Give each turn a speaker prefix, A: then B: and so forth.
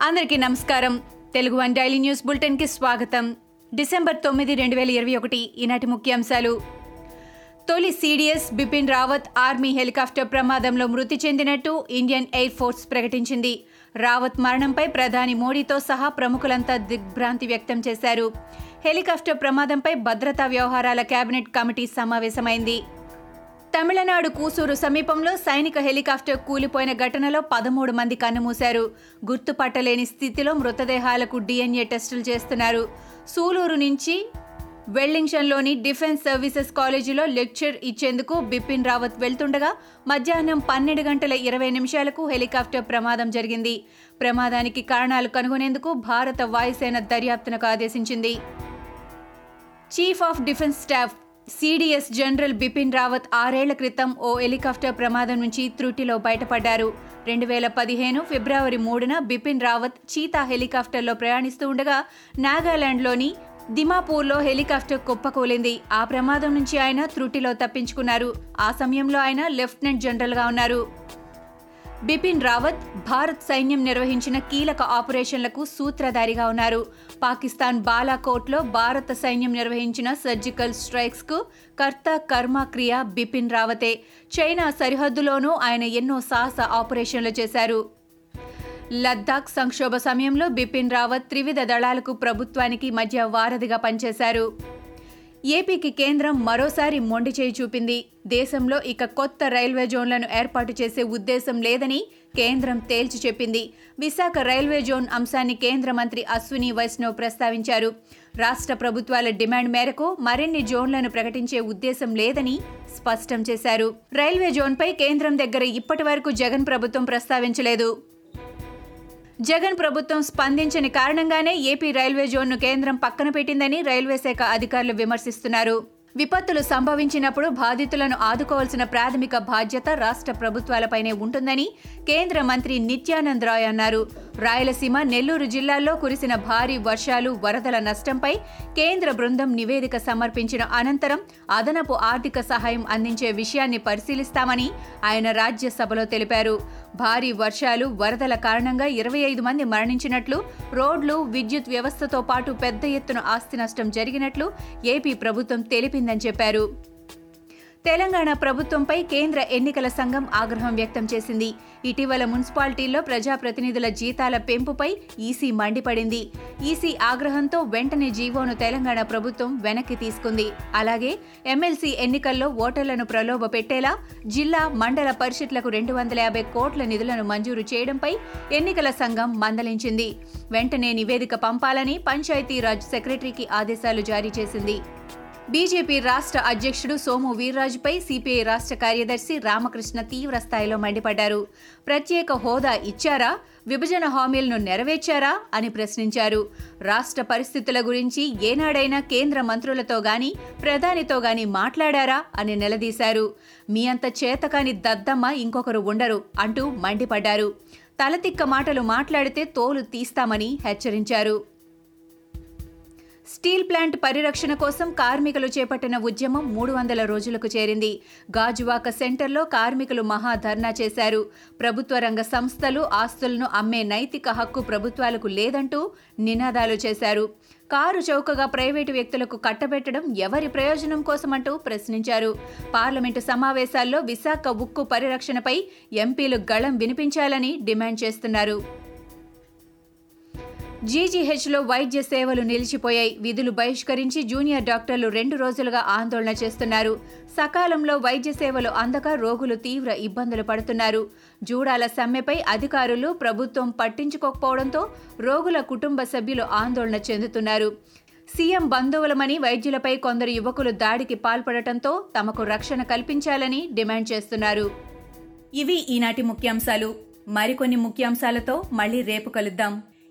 A: అందరికీ నమస్కారం. Telugu one daily news బులెటిన్కి స్వాగతం. డిసెంబర్ తొమ్మిది రెండు వేల ఇరవై ఒకటి ఈనాటి ముఖ్యాంశాలు. తొలి CDS Bipin Rawat army helicopter ప్రమాదంలో మృతి చెందినట్టు ఇండియన్ ఎయిర్ ఫోర్స్ ప్రకటించింది. రావత్ మరణంపై ప్రధాని మోడీతో సహా ప్రముఖులంతా దిగ్భ్రాంతి వ్యక్తం చేశారు. హెలికాప్టర్ ప్రమాదంపై భద్రతా వ్యవహారాల కేబినెట్ కమిటీ సమావేశమైంది. తమిళనాడు కూసూరు సమీపంలో సైనిక హెలికాప్టర్ కూలిపోయిన ఘటనలో పదమూడు మంది కన్నుమూశారు. గుర్తుపట్టలేని స్థితిలో మృతదేహాలకు డిఎన్ఏ టెస్టులు చేస్తున్నారు. సూలూరు నుంచి వెల్లింగ్షన్లోని డిఫెన్స్ సర్వీసెస్ కాలేజీలో లెక్చర్ ఇచ్చేందుకు బిపిన్ రావత్ వెళ్తుండగా మధ్యాహ్నం పన్నెండు గంటల ఇరవై నిమిషాలకు హెలికాప్టర్ ప్రమాదం జరిగింది. ప్రమాదానికి కారణాలు కనుగొనేందుకు భారత వాయుసేన దర్యాప్తునకు ఆదేశించింది. Chief of defence staff CDS general Bipin Rawat ఆరేళ్ళ క్రితం ఓ హెలికాప్టర్ ప్రమాదం నుంచి త్రుటిలో బయటపడ్డారు. రెండు వేల పదిహేను ఫిబ్రవరి మూడున బిపిన్ రావత్ చీతా హెలికాప్టర్లో ప్రయాణిస్తూ ఉండగా నాగాలాండ్లోని దిమాపూర్లో హెలికాప్టర్ కుప్పకూలింది. ఆ ప్రమాదం నుంచి ఆయన త్రుటిలో తప్పించుకున్నారు. ఆ సమయంలో ఆయన లెఫ్టినెంట్ జనరల్గా ఉన్నారు. బిపిన్ రావత్ భారత్ సైన్యం నిర్వహించిన కీలక ఆపరేషన్లకు సూత్రధారిగా ఉన్నారు. పాకిస్తాన్ బాలాకోట్లో భారత సైన్యం నిర్వహించిన సర్జికల్ స్ట్రైక్స్కు కర్త కర్మ క్రియ బిపిన్ రావతే. చైనా సరిహద్దులోనూ ఆయన ఎన్నో సాహస ఆపరేషన్లు చేశారు. లద్దాఖ్ సంక్షోభ సమయంలో బిపిన్ రావత్ త్రివిధ దళాలకు ప్రభుత్వానికి మధ్య వారధిగా పనిచేశారు. ఏపీకి కేంద్రం మరోసారి మొండి చేయి చూపింది. దేశంలో ఇక కొత్త రైల్వే జోన్లను ఏర్పాటు చేసే ఉద్దేశం లేదని కేంద్రం తేల్చి చెప్పింది. విశాఖ రైల్వే జోన్ అంశాన్ని కేంద్ర మంత్రి అశ్విని వైష్ణవ్ ప్రస్తావించారు. రాష్ట్ర ప్రభుత్వాల డిమాండ్ మేరకు మరిన్ని జోన్లను ప్రకటించే ఉద్దేశం లేదని స్పష్టం చేశారు. రైల్వే జోన్పై కేంద్రం దగ్గర ఇప్పటి వరకు జగన్ ప్రభుత్వం ప్రస్తావించలేదు. జగన్ ప్రభుత్వం స్పందించని కారణంగానే ఏపీ రైల్వే జోన్ను కేంద్రం పక్కన పెట్టిందని రైల్వే శాఖ అధికారులు విమర్శిస్తున్నారు. విపత్తులు సంభవించినప్పుడు బాధితులను ఆదుకోవాల్సిన ప్రాథమిక బాధ్యత రాష్ట్ర ప్రభుత్వాలపైనే ఉంటుందని కేంద్ర మంత్రి నిత్యానంద్ రాయ్ అన్నారు. రాయలసీమ నెల్లూరు జిల్లాల్లో కురిసిన భారీ వర్షాలు వరదల నష్టంపై కేంద్ర బృందం నివేదిక సమర్పించిన అనంతరం అదనపు ఆర్థిక సహాయం అందించే విషయాన్ని పరిశీలిస్తామని ఆయన రాజ్యసభలో తెలిపారు. భారీ వర్షాలు వరదల కారణంగా ఇరవై ఐదు మంది మరణించినట్లు రోడ్లు విద్యుత్ వ్యవస్థతో పాటు పెద్ద ఎత్తున ఆస్తి నష్టం జరిగినట్లు ఏపీ ప్రభుత్వం తెలిపిందని చెప్పారు. తెలంగాణ ప్రభుత్వంపై కేంద్ర ఎన్నికల సంఘం ఆగ్రహం వ్యక్తం చేసింది. ఇటీవల మున్సిపాలిటీల్లో ప్రజాప్రతినిధుల జీతాల పెంపుపై ఈసీ మండిపడింది. ఈసీ ఆగ్రహంతో వెంటనే జీవోను తెలంగాణ ప్రభుత్వం వెనక్కి తీసుకుంది. అలాగే ఎమ్మెల్సీ ఎన్నికల్లో ఓటర్లను ప్రలోభ పెట్టేలా జిల్లా మండల పరిషత్లకు రెండు వందల యాభై కోట్ల నిధులను మంజూరు చేయడంపై ఎన్నికల సంఘం మందలించింది. వెంటనే నివేదిక పంపాలని పంచాయతీరాజ్ సెక్రటరీకి ఆదేశాలు జారీ చేసింది. బీజేపీ రాష్ట్ర అధ్యక్షుడు సోము వీర్రాజుపై సిపిఐ రాష్ట్ర కార్యదర్శి రామకృష్ణ తీవ్ర స్థాయిలో మండిపడ్డారు. ప్రత్యేక హోదా ఇచ్చారా? విభజన హామీలను నెరవేర్చారా? అని ప్రశ్నించారు. రాష్ట్ర పరిస్థితుల గురించి ఏనాడైనా కేంద్ర మంత్రులతో గాని ప్రధానితో గాని మాట్లాడారా? అని నిలదీశారు. మీ అంత చేతకాని దద్దమ్మ ఇంకొకరు ఉండరు అంటూ మండిపడ్డారు. తలతిక్క మాటలు మాట్లాడితే తోలు తీస్తామని హెచ్చరించారు. స్టీల్ ప్లాంట్ పరిరక్షణ కోసం కార్మికులు చేపట్టిన ఉద్యమం మూడు వందల రోజులకు చేరింది. గాజువాక సెంటర్లో కార్మికులు మహాధర్నా చేశారు. ప్రభుత్వ రంగ సంస్థలు ఆస్తులను అమ్మే నైతిక హక్కు ప్రభుత్వాలకు లేదంటూ నినాదాలు చేశారు. కారు చౌకగా ప్రైవేటు వ్యక్తులకు కట్టబెట్టడం ఎవరి ప్రయోజనం కోసమంటూ ప్రశ్నించారు. పార్లమెంటు సమావేశాల్లో విశాఖ ఉక్కు పరిరక్షణపై ఎంపీలు గళం వినిపించాలని డిమాండ్ చేస్తున్నారు. జీజీహెచ్లో వైద్య సేవలు నిలిచిపోయాయి. విధులు బహిష్కరించి జూనియర్ డాక్టర్లు రెండు రోజులుగా ఆందోళన చేస్తున్నారు. సకాలంలో వైద్య సేవలు అందక రోగులు తీవ్ర ఇబ్బందులు పడుతున్నారు. జూడాల సమ్మెపై అధికారులు ప్రభుత్వం పట్టించుకోకపోవడంతో రోగుల కుటుంబ సభ్యులు ఆందోళన చెందుతున్నారు. సీఎం బంధువులమని వైద్యులపై కొందరు యువకులు దాడికి పాల్పడటంతో తమకు రక్షణ కల్పించాలని డిమాండ్ చేస్తున్నారు. ఇవి ఈనాటి ముఖ్యాంశాలు. మరికొన్ని ముఖ్యాంశాలతో మళ్ళీ రేపు కలుద్దాం.